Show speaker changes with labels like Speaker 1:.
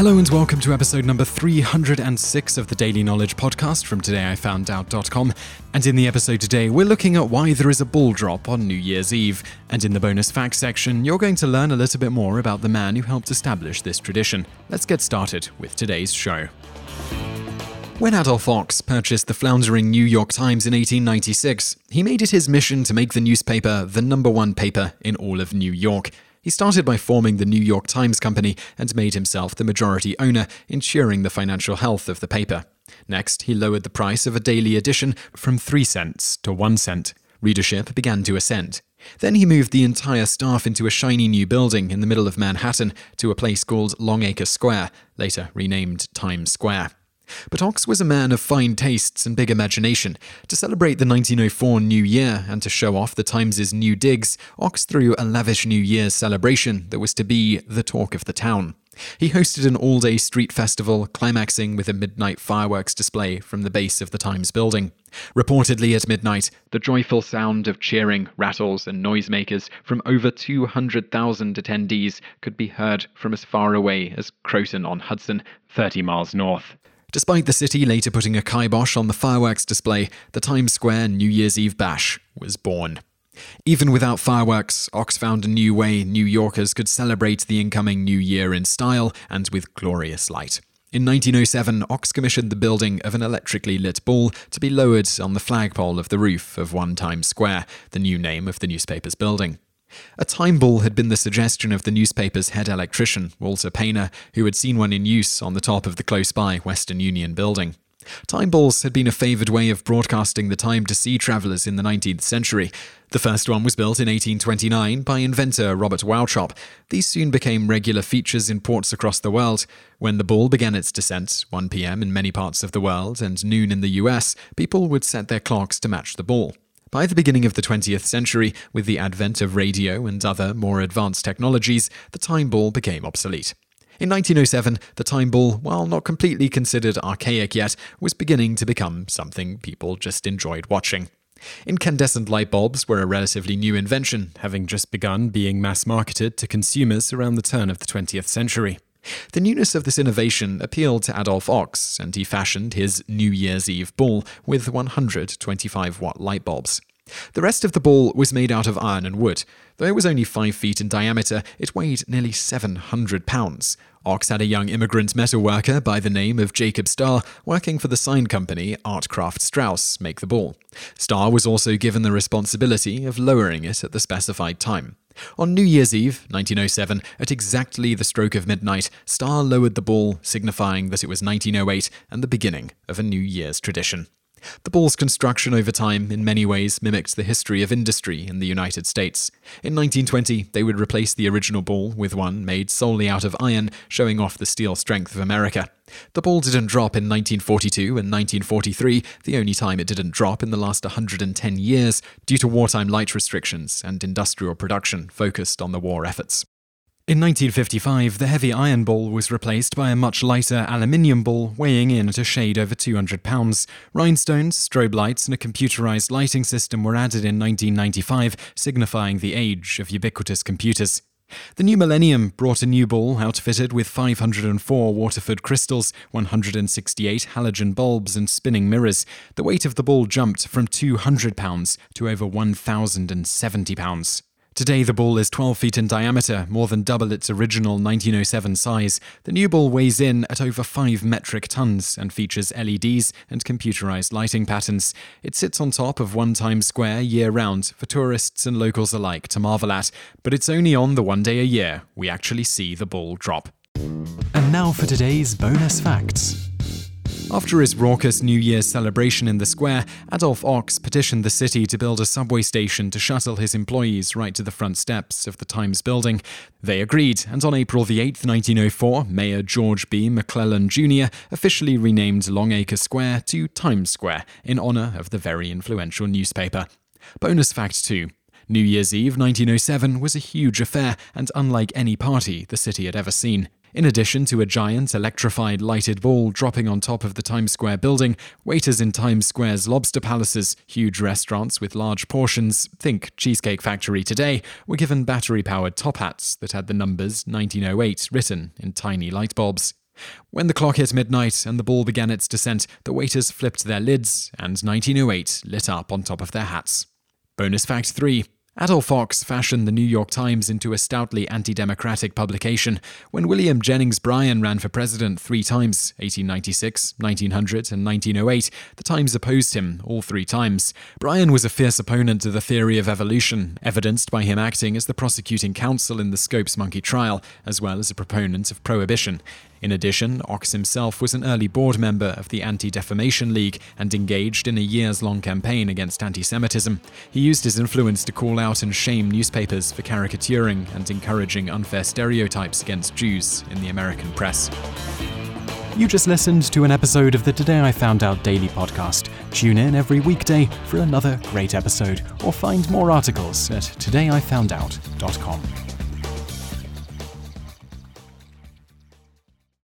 Speaker 1: Hello and welcome to episode number 306 of the Daily Knowledge podcast from todayifoundout.com. And in the episode today, we're looking at why there is a bull drop on New Year's Eve. And in the bonus facts section, you're going to learn a little bit more about the man who helped establish this tradition. Let's get started with today's show. When Adolph Ochs purchased the floundering New York Times in 1896, he made it his mission to make the newspaper the number one paper in all of New York. He started by forming the New York Times Company and made himself the majority owner, ensuring the financial health of the paper. Next, he lowered the price of a daily edition from 3 cents to 1 cent. Readership began to ascend. Then he moved the entire staff into a shiny new building in the middle of Manhattan to a place called Longacre Square, later renamed Times Square. But Ochs was a man of fine tastes and big imagination. To celebrate the 1904 New Year and to show off the Times' new digs, Ochs threw a lavish New Year's celebration that was to be the talk of the town. He hosted an all day street festival, climaxing with a midnight fireworks display from the base of the Times building. Reportedly at midnight, the joyful sound of cheering, rattles, and noisemakers from over 200,000 attendees could be heard from as far away as Croton on Hudson, 30 miles north. Despite the city later putting a kibosh on the fireworks display, the Times Square New Year's Eve bash was born. Even without fireworks, Ochs found a new way New Yorkers could celebrate the incoming new year in style and with glorious light. In 1907, Ochs commissioned the building of an electrically lit ball to be lowered on the flagpole of the roof of One Times Square, the new name of the newspaper's building. A time ball had been the suggestion of the newspaper's head electrician, Walter Paynor, who had seen one in use on the top of the close by Western Union building. Time balls had been a favoured way of broadcasting the time to sea travellers in the 19th century. The first one was built in 1829 by inventor Robert Wauchope. These soon became regular features in ports across the world. When the ball began its descent, 1 pm in many parts of the world and noon in the US, people would set their clocks to match the ball. By the beginning of the 20th century, with the advent of radio and other more advanced technologies, the time ball became obsolete. In 1907, the time ball, while not completely considered archaic yet, was beginning to become something people just enjoyed watching. Incandescent light bulbs were a relatively new invention, having just begun being mass marketed to consumers around the turn of the 20th century. The newness of this innovation appealed to Adolph Ochs, and he fashioned his New Year's Eve ball with 125 watt light bulbs. The rest of the ball was made out of iron and wood. Though it was only 5 feet in diameter, it weighed nearly 700 pounds. Ochs had a young immigrant metal worker by the name of Jacob Starr working for the sign company Artkraft Strauss make the ball. Starr was also given the responsibility of lowering it at the specified time. On New Year's Eve, 1907, at exactly the stroke of midnight, Starr lowered the ball, signifying that it was 1908 and the beginning of a New Year's tradition. The ball's construction over time, in many ways, mimicked the history of industry in the United States. In 1920, they would replace the original ball with one made solely out of iron, showing off the steel strength of America. The ball didn't drop in 1942 and 1943, the only time it didn't drop in the last 110 years, due to wartime light restrictions and industrial production focused on the war efforts. In 1955, the heavy iron ball was replaced by a much lighter aluminium ball weighing in at a shade over 200 pounds. Rhinestones, strobe lights, and a computerized lighting system were added in 1995, signifying the age of ubiquitous computers. The new millennium brought a new ball outfitted with 504 Waterford crystals, 168 halogen bulbs, and spinning mirrors. The weight of the ball jumped from 200 pounds to over 1,070 pounds. Today, the ball is 12 feet in diameter, more than double its original 1907 size. The new ball weighs in at over 5 metric tons and features LEDs and computerized lighting patterns. It sits on top of One Times Square year round for tourists and locals alike to marvel at, but it's only on the one day a year we actually see the ball drop. And now for today's bonus facts. After his raucous New Year's celebration in the square, Adolph Ochs petitioned the city to build a subway station to shuttle his employees right to the front steps of the Times building. They agreed, and on April the 8th, 1904, Mayor George B. McClellan Jr. officially renamed Longacre Square to Times Square in honor of the very influential newspaper. Bonus fact 2 New Year's Eve 1907 was a huge affair and unlike any party the city had ever seen. In addition to a giant electrified lighted ball dropping on top of the Times Square building, waiters in Times Square's lobster palaces, huge restaurants with large portions, think Cheesecake Factory today, were given battery powered top hats that had the numbers 1908 written in tiny light bulbs. When the clock hit midnight and the ball began its descent, the waiters flipped their lids and 1908 lit up on top of their hats. Bonus fact 3 Adolph Ochs fashioned the New York Times into a stoutly anti democratic publication. When William Jennings Bryan ran for president three times 1896, 1900, and 1908 the Times opposed him all three times. Bryan was a fierce opponent to the theory of evolution, evidenced by him acting as the prosecuting counsel in the Scopes Monkey trial, as well as a proponent of prohibition. In addition, Ochs himself was an early board member of the Anti Defamation League and engaged in a years long campaign against anti Semitism. He used his influence to call out and shame newspapers for caricaturing and encouraging unfair stereotypes against Jews in the American press. You just listened to an episode of the Today I Found Out Daily podcast. Tune in every weekday for another great episode, or find more articles at todayifoundout.com.